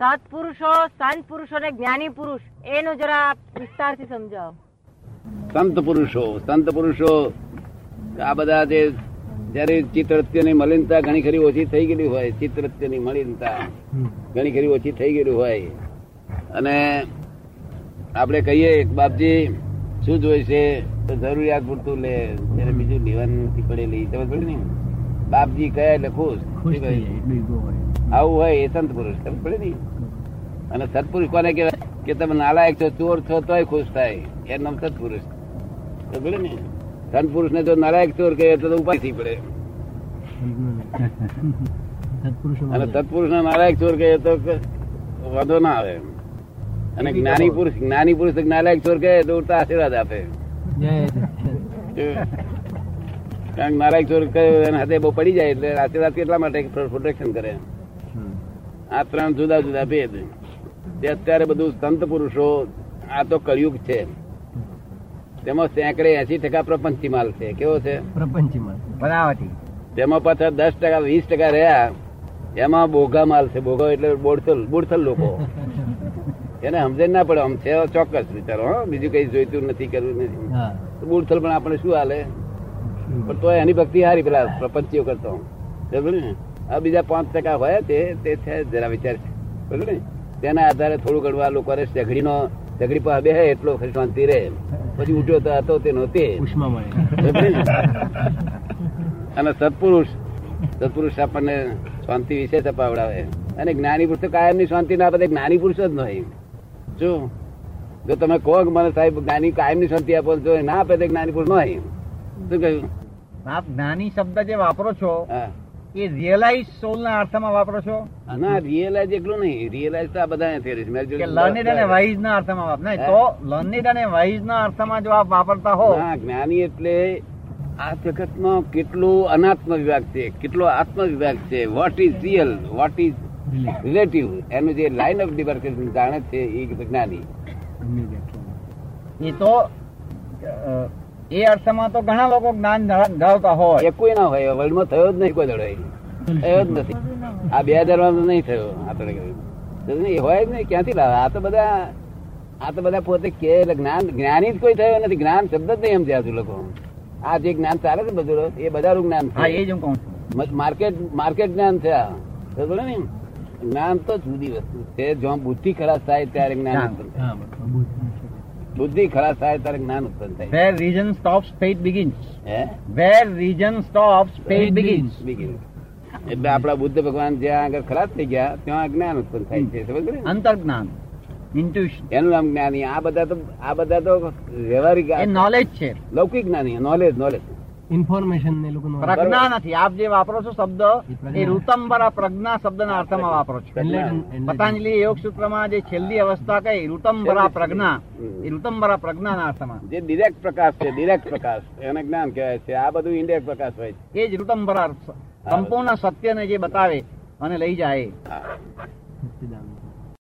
સત્પુરુષો સંત પુરુષો અને જ્ઞાની પુરુષ. એનું જરા વિસ્તારથી સમજાવો. સંત પુરુષો સંત પુરુષો આ બધા જે જયારે ચિત્રત્યની મલિનતા ઘણી ખરી ઓછી થઈ ગયેલી હોય ચિત્રત્યની મલિનતા ઘણી ખરી ઓછી થઈ ગયેલી હોય. અને આપણે કહીએ બાપજી શું જોઈ છે? તો જરૂરિયાત પૂરતું લે ત્યારે બીજું લેવાનું નથી પડેલી. ખબર પડે ને? બાપજી કયા એટલે ખુશ. આવું હોય એ સંત પુરુષ. ખબર પડે ને અને સત્પુરુષ કોને કહેવાય? કે તમે નાલાયક છો ચોર છો તોય ખુશ થાય. એ નામ સત્પુરુષ ખબર ને સંત પુરુષ ને જો નાલાયક ચોર કહે તો ઉપાય થઈ પડે. અને સત્પુરુષ ને નાલાયક ચોર કહે તો વાંધો ના આવે. અને જ્ઞાની પુરુષ જ્ઞાની પુરુષ નાલાયક ચોર કહે તો ઉડતા આશીર્વાદ આપે. કારણ કે નારાયક ચોર કહે એના હાથે બહુ પડી જાય એટલે આશીર્વાદ કેટલા માટે? પ્રોટેક્શન કરે. આ ત્રણ જુદા જુદા ભેદ. તે અત્યારે બધું સંત પુરુષો આ તો કળિયુગ છે. તેમાં સેંકડે એસી ટકા પ્રપંચી માલ છે. કેવો છે? પ્રપંચમાં બનાવટી. તેમાં પાછા દસ ટકા વીસ ટકા રહ્યા. એમાં બોઘા માલ છે. બોઘો એટલે બોડથલ બોડથલ લોકો. એને સમજણ ના પડે. આમ છે ચોક્કસ વિચારો હા. બીજું કઈ જોઈતું નથી કરવું નથી. હા. બોડથલ પણ આપણે શું હાલે? પણ તો એની ભક્તિ હારી પેલા પ્રપંચીઓ કરતો. ને? આ બીજા પાંચ ટકા હોય તે તે છે જરા વિચાર. બરોબર ને? તેના આધારે થોડું ઘણું આ લોકો સગડીનો સઘડી પર બે એટલો શાંતિ રહે. પછી ઉઠ્યો તો હતો તે ઉષ્મા મળે બરોબર ને? અને સત્પુરુષ સત્પુરુષ આપણને શાંતિ વિશે તપાવડાવે અને જ્ઞાની પુરુષ તો કાયમની શાંતિ ના બધે જ્ઞાની પુરુષ જ નહીં જો જો તમે કહો કે મને સાહેબ જ્ઞાની કાયમની શાંતિ આપો તો ના આપે તો જ્ઞાની પુરુષ નહીં શું કહ્યું? આપ જ્ઞાની શબ્દ જે વાપરો છો એ રિયલાઇઝ સોલ ના અર્થમાં વાપરો છો? ના રિયલાઇઝ એટલું નહીં. રિયલાઇઝ તો આ બધા theory છે. લર્નિડ અને વાઇઝ ના અર્થમાં વાપ નહીં તો લર્નિડ અને વાઇઝ ના અર્થમાં જો આપ વાપરતા હો જ્ઞાની એટલે આ જગતનો કેટલો અનાત્મ વિભાગ છે કેટલો આત્મ વિભાગ છે. What is real what is relative એનું જે લાઈન ઓફ ડિમાર્કેશન જાણે છે એ જ્ઞાની. એ તો એ અર્થમાં તો ઘણા લોકો જ્ઞાન ધરાવતા હોય. એ કોઈ ના હોય વર્લ્ડમાં થયો જ નહીં કોઈ દડો થયો જ નથી. આ બે હજારમાં નહીં થયો આપણે કહ્યું. એ હોય જ નહીં ક્યાંથી લાવે? આ તો બધા આ તો બધા પોતે કે જ્ઞાન જ્ઞાની જ કોઈ થયો નથી. જ્ઞાન શબ્દ જ નહીં એમ તું લોકો. આ જે જ્ઞાન ચાલે છે બધું એ બધાનું જ્ઞાન હા એ જ હું કહું છું. માર્કેટ માર્કેટ જ્ઞાન છે આ. ને જ્ઞાન તો જુદી વસ્તુ છે. જો બુદ્ધિ ખરાબ થાય ત્યારે જ્ઞાન બુદ્ધ ખરાબ થાય ત્યારે જ્ઞાન ઉત્પન્ન થાય. Where reason stops faith begins હે? Where reason stops faith begins begins એટલે આપણા બુદ્ધ ભગવાન જ્યાં આગળ ખરાબ થઈ ગયા ત્યાં જ્ઞાન ઉત્પન્ન થાય છે. સમજ ને? અંતર્જ્ઞાન ઇન્ટ્યુશન એનું નામ જ્ઞાની. આ બધા તો આ બધા તો વ્યવહારિક નોલેજ છે. લૌકિક જ્ઞાની નોલેજ નોલેજ ઇન્ફોર્મેશન ને લોકો પ્રજ્ઞા નથી. આપ જે વાપરો છો શબ્દ એ ઋતંબરા પ્રજ્ઞા શબ્દના અર્થમાં વાપરો છો. પતંજલિ યોગ સૂત્રમાં જે છેલ્લી અવસ્થા કઈ? ઋતંબરા પ્રજ્ઞા. એ ઋતંબરા પ્રજ્ઞાના અર્થમાં. જે ડિરેક્ટ પ્રકાશ છે ડિરેક્ટ પ્રકાશ. એને જ્ઞાન કહેવાય છે. આ બધું ઇન્ડિરેક્ટ પ્રકાશ હોય છે. એ જ ઋતંબરા સંપૂર્ણ સત્યને જે બતાવે અને લઈ જાય.